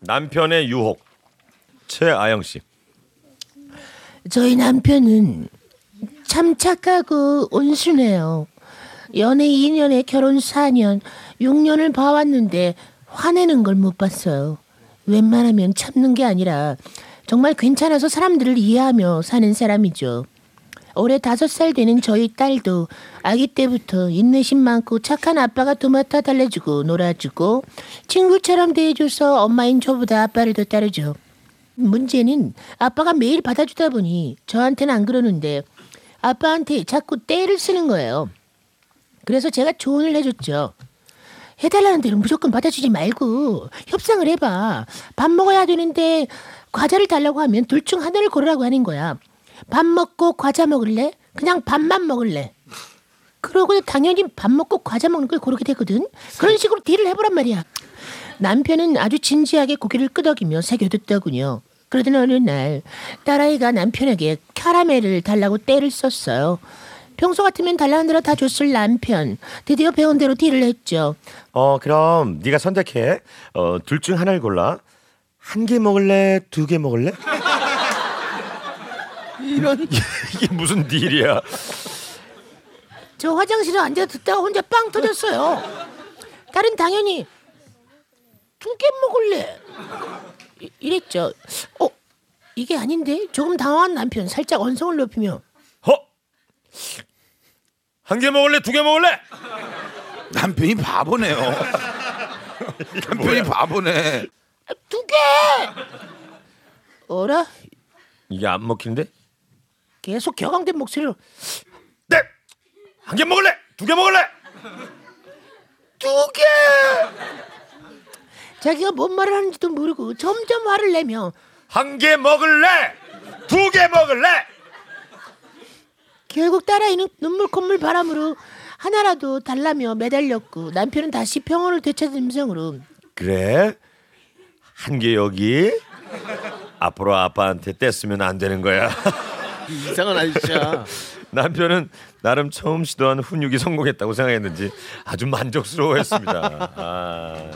남편의 유혹 최아영 씨. 저희 남편은 참 착하고 온순해요. 연애 2년에 결혼 4년, 6년을 봐왔는데 화내는 걸 못 봤어요. 웬만하면 참는 게 아니라 정말 괜찮아서 사람들을 이해하며 사는 사람이죠. 올해 다섯 살 되는 저희 딸도 아기 때부터 인내심 많고 착한 아빠가 도맡아 달래주고 놀아주고 친구처럼 대해줘서 엄마인 저보다 아빠를 더 따르죠. 문제는 아빠가 매일 받아주다 보니 저한테는 안 그러는데 아빠한테 자꾸 떼를 쓰는 거예요. 그래서 제가 조언을 해줬죠. 해달라는 대로 무조건 받아주지 말고 협상을 해봐. 밥 먹어야 되는데 과자를 달라고 하면 둘 중 하나를 고르라고 하는 거야. 밥 먹고 과자 먹을래? 그냥 밥만 먹을래? 그러고 당연히 밥 먹고 과자 먹는 걸 고르게 되거든. 그런 식으로 딜을 해보란 말이야. 남편은 아주 진지하게 고개를 끄덕이며 새겨듣더군요. 그러던 어느 날 딸아이가 남편에게 캐러멜을 달라고 떼를 썼어요. 평소 같으면 대로 다 줬을 남편. 드디어 배운 대로 딜을 했죠. 어 그럼 네가 선택해. 어 둘 중 하나를 골라. 한 개 먹을래? 두 개 먹을래? 이런 이게 무슨 딜이야? 저 화장실에 앉아 듣다가 혼자 빵 터졌어요. 딸은 당연히 두 개 먹을래. 이- 이랬죠. 어 이게 아닌데 조금 당황한 남편 살짝 언성을 높이며 허. 한 개 먹을래? 두 개 먹을래? 남편이 바보네요. 남편이 바보네. 아, 두 개. 어라 이게 안 먹히는데? 계속 격앙된 목소리로 네. 한 개 먹을래? 두 개 먹을래? 두 개. 자기가 뭔 말을 하는지도 모르고 점점 화를 내며 한 개 먹을래? 두 개 먹을래? 결국 딸아이는 눈물 콧물 바람으로 하나라도 달라며 매달렸고 남편은 다시 평온을 되찾은 음성으로 그래? 한 개 여기. 앞으로 아빠한테 뗐으면 안 되는 거야. 이상한 아저씨야. 남편은 나름 처음 시도한 훈육이 성공했다고 생각했는지 아주 만족스러워했습니다. 아.